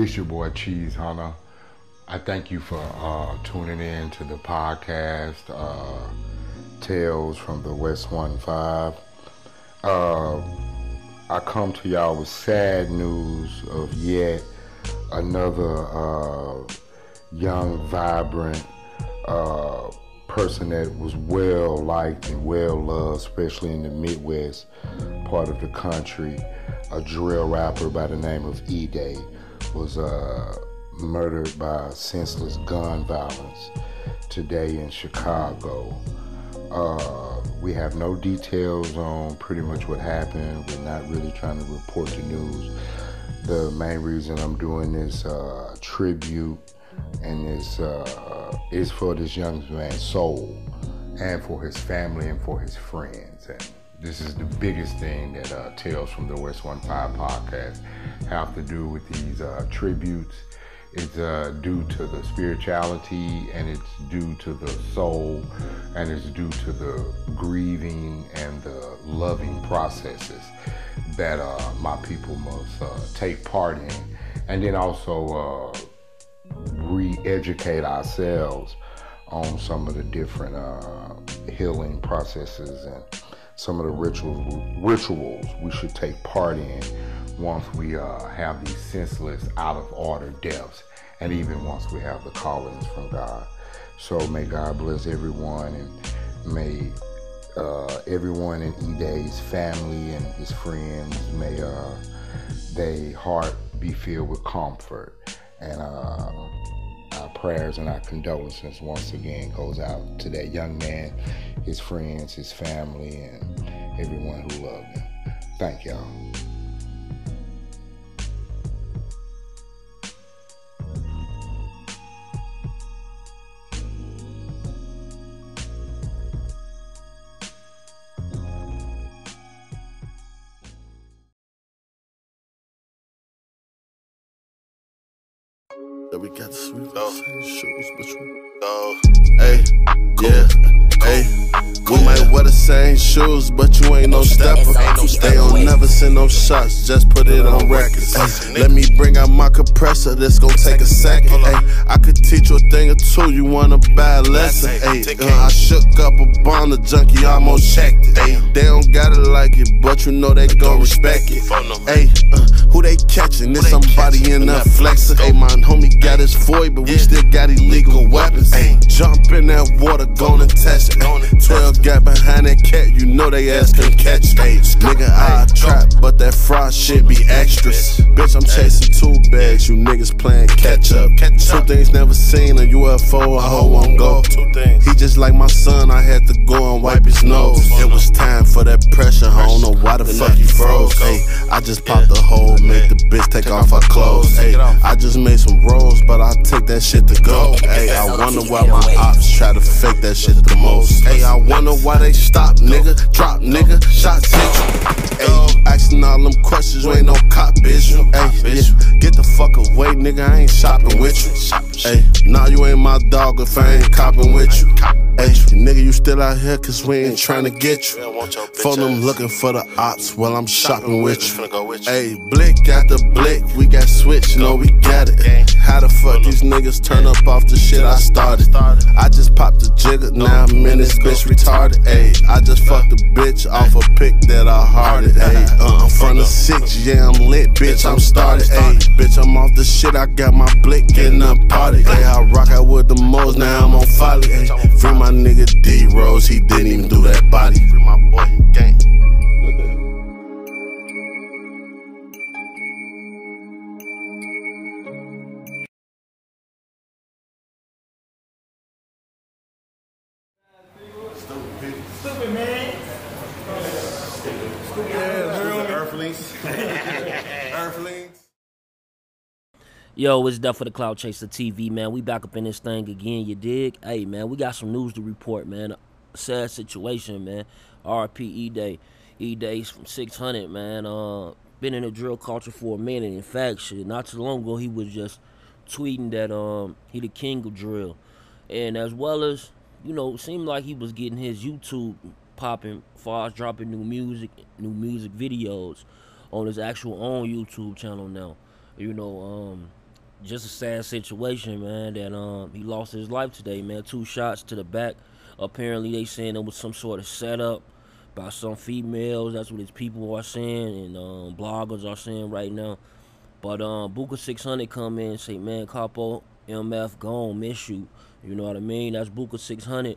This your boy Cheese Hunter. I thank you for uh, tuning in to the podcast, uh, Tales from the West One Five. Uh, I come to y'all with sad news of yet another uh, young, vibrant uh, person that was well liked and well loved, especially in the Midwest part of the country. A drill rapper by the name of E-Day was uh, murdered by senseless gun violence today in Chicago. Uh, we have no details on pretty much what happened. We're not really trying to report the news. The main reason I'm doing this uh, tribute and this uh, is for this young man's soul and for his family and for his friends. And this is the biggest thing that uh, Tales from the West One Five podcast have to do with these uh, tributes. It's uh, due to the spirituality and it's due to the soul and it's due to the grieving and the loving processes that uh, my people must uh, take part in. And then also uh, re-educate ourselves on some of the different healing processes and some of the rituals rituals we should take part in once we uh, have these senseless, out of order deaths, and even once we have the callings from God. So may God bless everyone, and may uh, everyone in E-Day's family and his friends may uh, their heart be filled with comfort and uh, prayers and our condolences once again goes out to that young man, his friends, his family, and everyone who loved him. Thank y'all. That we got the sweet Oh. shoes, but you. Oh, Hey, yeah, hey. We might wear the same shoes, but you ain't no stepper. They don't never send no shots, just put it on records. Ay, let me bring out my compressor, this gon' take a second. Ay, I could teach you a thing or two, you want a bad lesson. Ay, uh, I shook up a bomb, the junkie almost checked it. Ay, they don't gotta like it, but you know they gon' respect it. Hey, uh, who they catching? There's somebody in that flexer. Hey, my homie got his void, but we still got illegal weapons. Hey, jump in that water, gonna test cat, you know they ass can catch it. Nigga, I trap, but that fraud shit be extras. Bitch, I'm chasing two bags, you niggas playing catch up. Two things never seen a UFO, a oh, hoe won't go. He just like my son, I had to go and wipe his nose. It was time for that pressure, I don't know why the fuck you froze. Hey, I just popped the hole, make the bitch take off her clothes. Hey, I just made some rolls, but I take that shit to go. Hey, I wonder why my ops try to fake that shit the most. Hey, I wonder why they stop, nigga, drop, nigga, shots hit you. Hey, asking all them questions, you ain't no cop, bitch. Hey, yeah, get the fuck away, nigga, I ain't shopping with you. Hey, nah, you ain't my dog if I ain't copping with you. Hey, nigga, you still out here cause we ain't trying to get you. For them looking for the ops while I'm shopping with you. Hey, Blick got the blick, we got switch, no, we got it. How the fuck these niggas turn up off the shit I started? I just popped the jigger, now I'm in this bitch retarded. Hey, I just fucked a bitch off a pick that I hearted. Hey, uh, I'm from the six, yeah, I'm lit, bitch, I'm started. Hey, bitch, I'm off the shit, I got my blick in the party. Hey, I rock out with the most, now I'm on folly. Free my nigga D Rose, he didn't even do that body. Free my boy, gang. Yo, it's Death for the Clout Chaser TV, man. We back up in this thing again, you dig? Hey, man, we got some news to report, man. Sad situation, man. RP E-Day. E-Day's from 600, man. Uh, been in the drill culture for a minute. In fact, shit, not too long ago, he was just tweeting that um he the king of drill. And as well as, you know, seemed like he was getting his YouTube popping far as dropping new music, new music videos on his actual own YouTube channel now. You know, um, just a sad situation, man. That um he lost his life today, man. Two shots to the back. Apparently, they saying it was some sort of setup by some females. That's what his people are saying, and um, bloggers are saying right now. But um, Booker 600 come in and say, man, Capo, MF, gone, miss you. You know what I mean? That's Booker 600.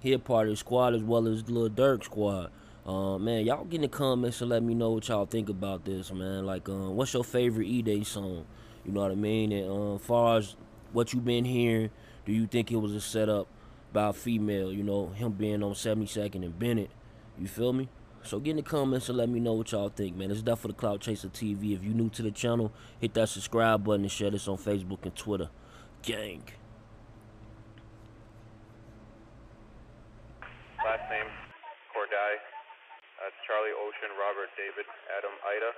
He a part of the squad as well as Lil Durk squad. Uh, man, y'all get in the comments and let me know what y'all think about this, man. Like, um, what's your favorite E-Day song? You know what I mean? And uh, as far as what you've been hearing, do you think it was a setup by a female? You know, him being on 72nd and Bennett. You feel me? So get in the comments and let me know what y'all think, man. It's the Clout Chaser TV. If you're new to the channel, hit that subscribe button and share this on Facebook and Twitter. Gang. Last name, Cordai. That's Charlie Ocean, Robert David, Adam Ida.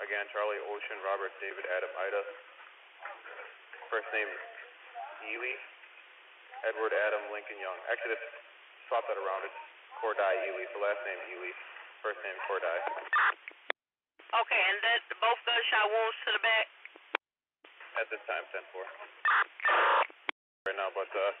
Again, Charlie Ocean, Robert David, Adam Ida. Name, Ely. Edward Adam Lincoln Young. Actually, let's swap that around. It's Cordai Ely. So last name Ely. First name Cordai. Okay, and that both gunshot wounds to the back. At this time, 10 4. Right now, but uh,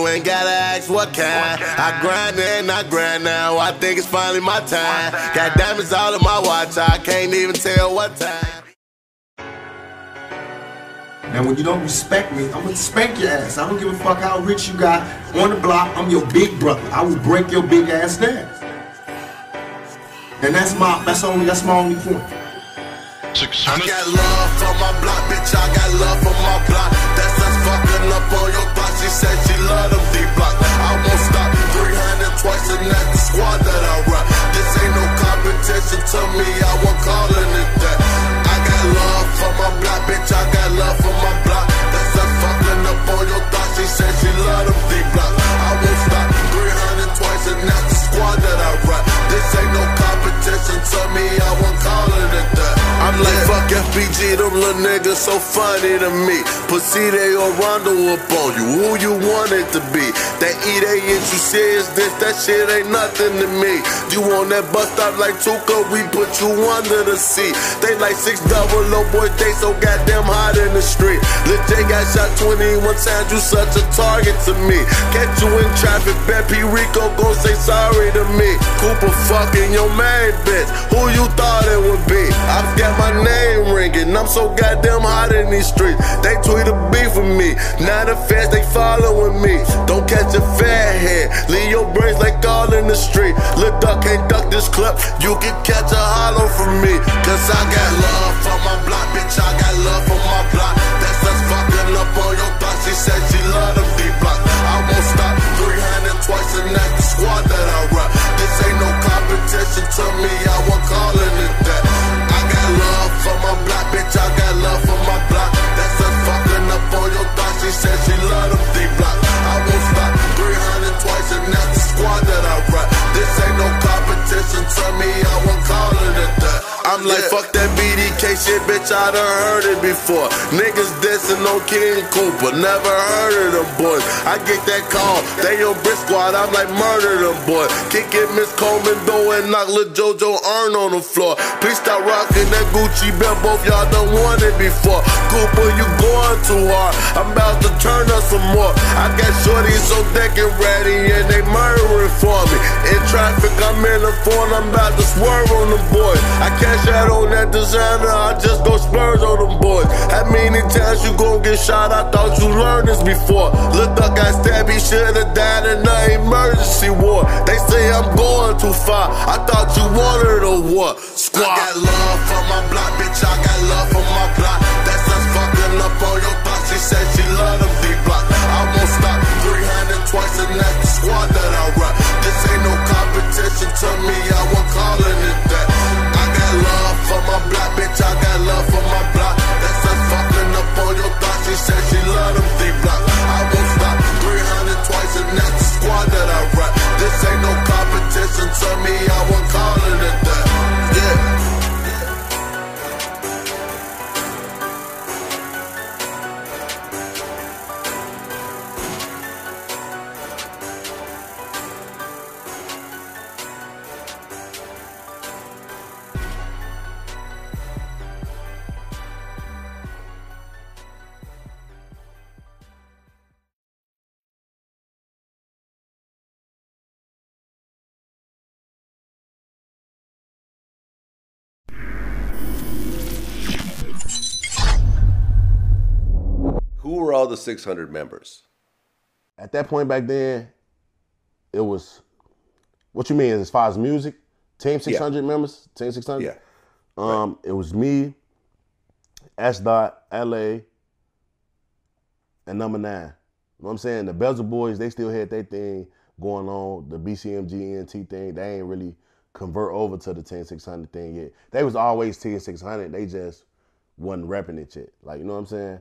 You ain't gotta ask what kind. I grind and I grind now. I think it's finally my time. Got diamonds all in my watch. I can't even tell what time. Now, when you don't respect me, I'm gonna spank your ass. I don't give a fuck how rich you got on the block. I'm your big brother. I will break your big ass down. And that's my that's only that's my only point. I got love for my block, bitch. I got love for my block. Fucking up on your block. She said she love them deep block. I won't stop. 300 twice, and that's the squad that I run. This ain't no competition to me. I won't call it that. I got love for my block, bitch. I got love for my block. That's us fucking up on your block. She said she love them deep block. I won't stop. 300 twice, and that's the squad that I run. This ain't no competition to me. I won't call it a that. I'm like, fuck FBG, them little niggas so funny to me. Pussy, they gon' rondo up on you, who you want it to be. That E, they ain't you serious, this, that shit ain't nothing to me. You on that bus stop like Tooka, we put you under the seat. They like six double low boy, they so goddamn hot in the street. Lil J got shot 21 times, you such a target to me. Catch you in traffic, bet P. Rico go say sorry to me. Cooper fucking your main bitch, who you thought it would be? I've got my name ringing. I'm so goddamn hot in these streets. They tweet a beef with me. Now the fans they following me. Don't catch a fat head. Leave your brains like all in the street. Look duck can't duck this clip. You can catch a hollow from me. Cause I got love for my block, bitch. I got love for my block. I'm like, fuck that BDK shit, bitch. I done heard it before. Niggas dissing on King Cooper. Never heard of them boys. I get that call. They on Brick Squad. I'm like, murder them boys. Kick it, Miss Coleman, though, and knock Lil JoJo Earn on the floor. Please stop rocking that Gucci belt. Both y'all done won it before. Cooper, you going too hard. I'm about to turn up some more. I got shorties so thick and ready, and they murdering for me. In traffic, I'm in the phone. I'm about to swerve on the boys. I cash out on that designer. I just go splurge on them boys. How many times you gon' get shot? I thought you learned this before. Look, duck got stabbed. He should've died in the emergency. war. They say I'm going too far. I thought you wanted a war. Squad. I got love for my block, bitch. I got love for my block. That's us fucking up on your thoughts. She said she love them deep block. I won't stop 300 twice, and that's the squad Who were all the 600 members? At that point back then, it was what you mean as far as music? Team 600 members? Team 600? Yeah. Um, It was me, S. Dot, LA, and number nine. You know what I'm saying? The Bezel Boys, they still had their thing going on, the BCMGNT thing. They ain't really convert over to the 10600 thing yet. They was always 10600. They just wasn't repping it yet. Like, you know what I'm saying?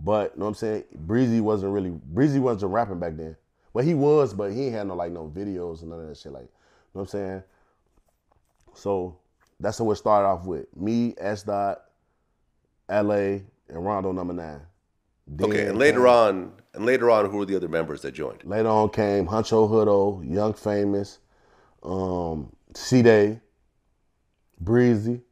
But, you know what I'm saying? Breezy wasn't really, Breezy wasn't rapping back then. Well, he was, but he ain't had no, like, no videos and none of that shit. Like, you know what I'm saying? So that's how it started off with. Me, S. Dot, LA, and Rondo number nine. Then Okay, and later on, and later on, who were the other members that joined? Later on came Huncho Hoodo, Young Famous, um, C Day, Breezy. You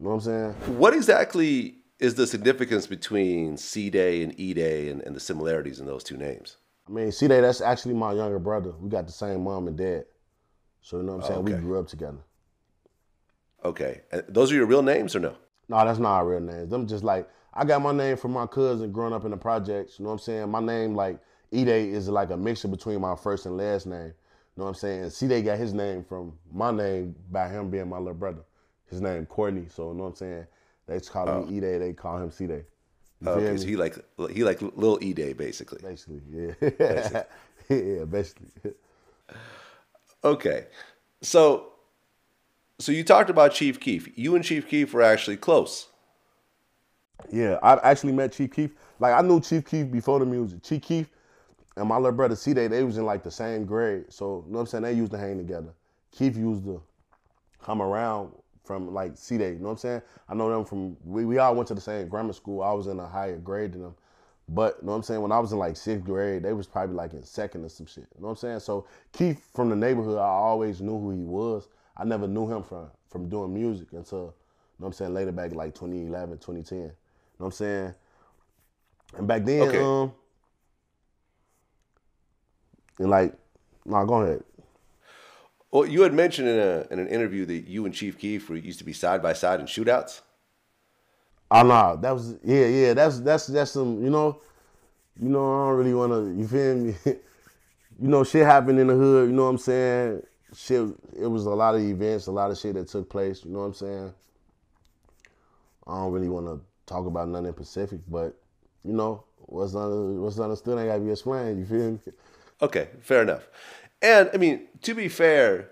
know what I'm saying? What exactly is the significance between C Day and E Day and, and the similarities in those two names? I mean, C Day, that's actually my younger brother. We got the same mom and dad. So you know what I'm saying? We grew up together. Okay, and those are your real names or no? No, that's not our real names. Them just like I got my name from my cousin growing up in the projects. You know what I'm saying? My name like E Day is like a mixture between my first and last name. You know what I'm saying? And C-Day got his name from my name by him being my little brother. His name Courtney. So you know what I'm saying? They just call me oh. Ide, they call him Oh, feel okay, so he like he like little E Day basically. Basically, yeah. yeah, basically. Okay, so so you talked about Chief Keef. You and Chief Keef were actually close. Yeah, I actually met Chief Keef. Like I knew Chief Keef before the music. Chief Keef and my little brother C Day, they was in like the same grade. So you know what I'm saying? They used to hang together. Keef used to come around from like C Day, you know what I'm saying? I know them from we, we all went to the same grammar school. I was in a higher grade than them. But you know what I'm saying? When I was in like sixth grade, they was probably like in second or some shit. You know what I'm saying? So Keith from the neighborhood, I always knew who he was. I never knew him from from doing music until, you know what I'm saying, later back like 2011, 2010. You know what I'm saying? And back then, Okay. um, and like, no, go ahead. Well, you had mentioned in a in an interview that you and Chief Keef used to be side by side in shootouts. Ah, oh no, that was yeah, yeah. That's that's that's some you know, you know. I don't really want to. You feel me? you know, shit happened in the hood. You know what I'm saying? Shit. It was a lot of events, a lot of shit that took place. You know what I'm saying? I don't really want to talk about nothing in Pacific, but you know what's under, what's understood ain't gotta be explained. You feel me? Okay, fair enough. And I mean, to be fair,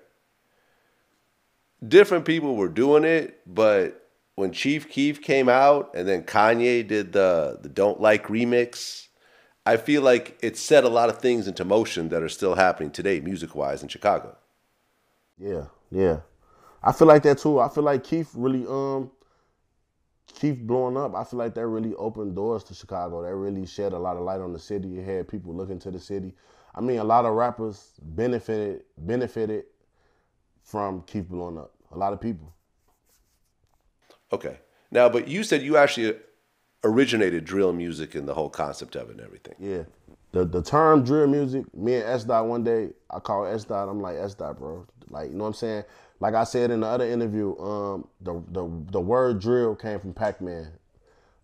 different people were doing it, but when Chief Keef came out and then Kanye did the the Don't Like remix, I feel like it set a lot of things into motion that are still happening today, music wise, in Chicago. Yeah, yeah. I feel like that too. I feel like Keith really um Keith blowing up. I feel like that really opened doors to Chicago. That really shed a lot of light on the city. It had people looking to the city. I mean, a lot of rappers benefited benefited from Keith blowing up. A lot of people. Okay. Now, but you said you actually originated drill music and the whole concept of it and everything. Yeah. The the term drill music, me and S Dot one day, I call S Dot, I'm like, S Dot, bro. Like, you know what I'm saying? Like I said in the other interview, um, the the the word drill came from Pac-Man.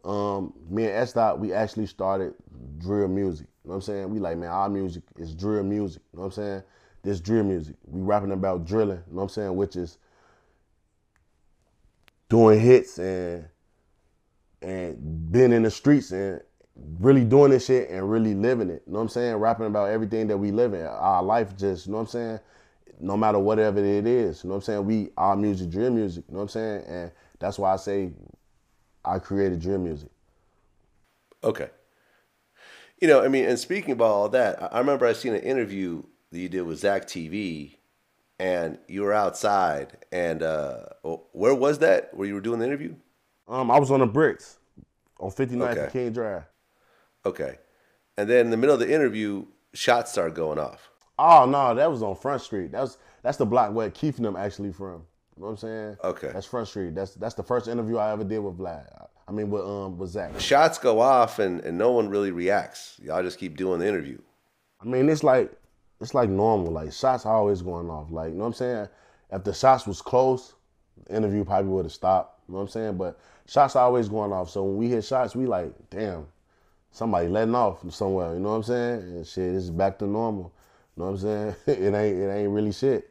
Um, me and S Dot, we actually started drill music. You know what I'm saying? We like, man, our music is drill music. You know what I'm saying? this drill music. We rapping about drilling, you know what I'm saying, which is doing hits and and being in the streets and really doing this shit and really living it. You know what I'm saying? Rapping about everything that we live in. Our life just, you know what I'm saying? No matter whatever it is. You know what I'm saying? We our music, drill music, you know what I'm saying? And that's why I say I created drill music. Okay. You know, I mean, and speaking about all that, I remember I seen an interview that you did with Zack TV, and you were outside, and uh, where was that? Where you were doing the interview? Um, I was on the bricks on 59th Okay. and King Drive. Okay, and then in the middle of the interview, shots started going off. Oh no, that was on Front Street. That's that's the block where Keith and them actually from. You know what I'm saying? Okay. That's Front Street. That's that's the first interview I ever did with Vlad. I mean with um with Zack. Shots go off, and, and no one really reacts. Y'all just keep doing the interview. I mean it's like it's like normal. Like shots are always going off. Like you know what I'm saying? If the shots was close, the interview probably would have stopped. You know what I'm saying? But shots are always going off. So when we hit shots, we like, damn, somebody letting off from somewhere. You know what I'm saying? And shit, it's back to normal. You know what I'm saying? it ain't it ain't really shit.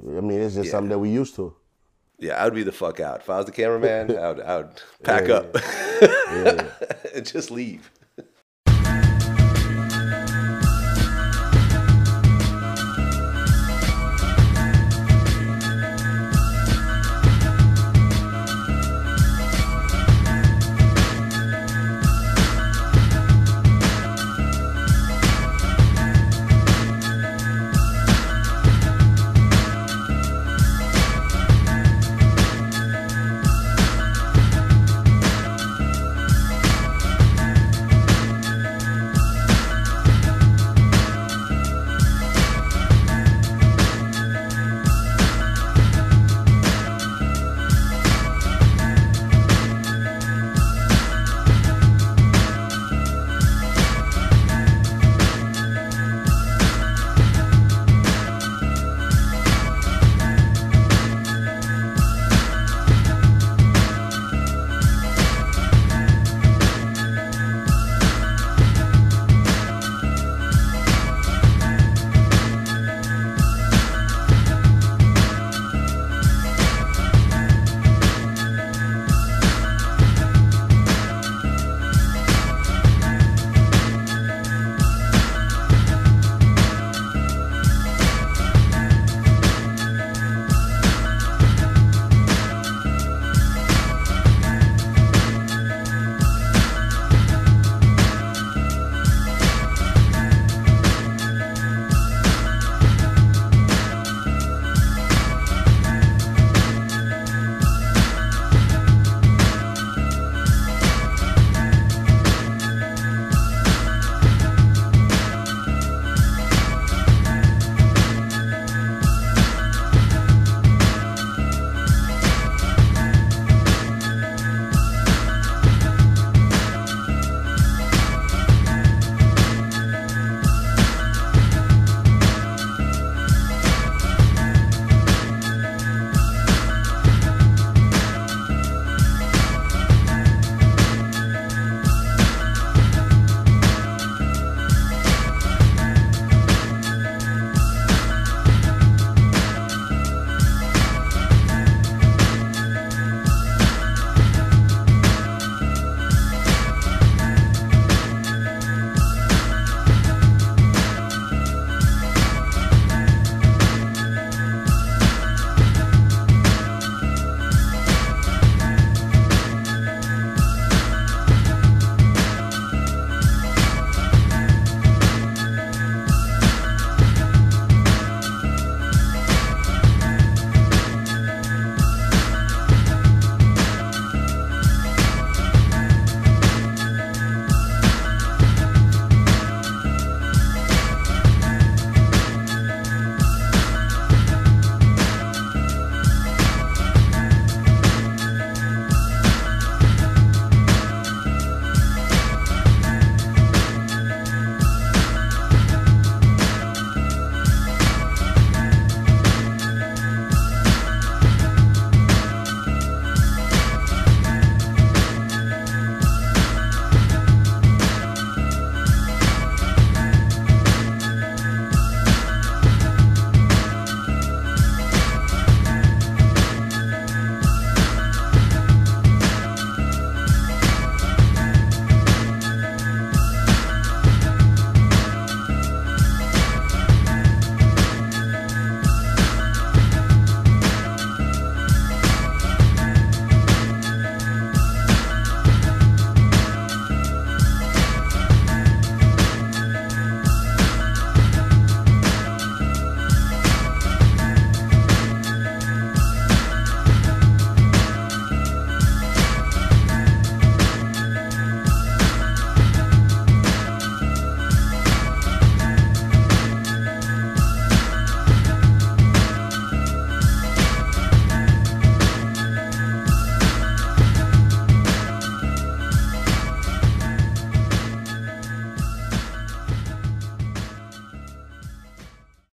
I mean, it's just Yeah. something that we used to. Yeah, I would be the fuck out. If I was the cameraman, I would, I would pack Yeah. up and just leave.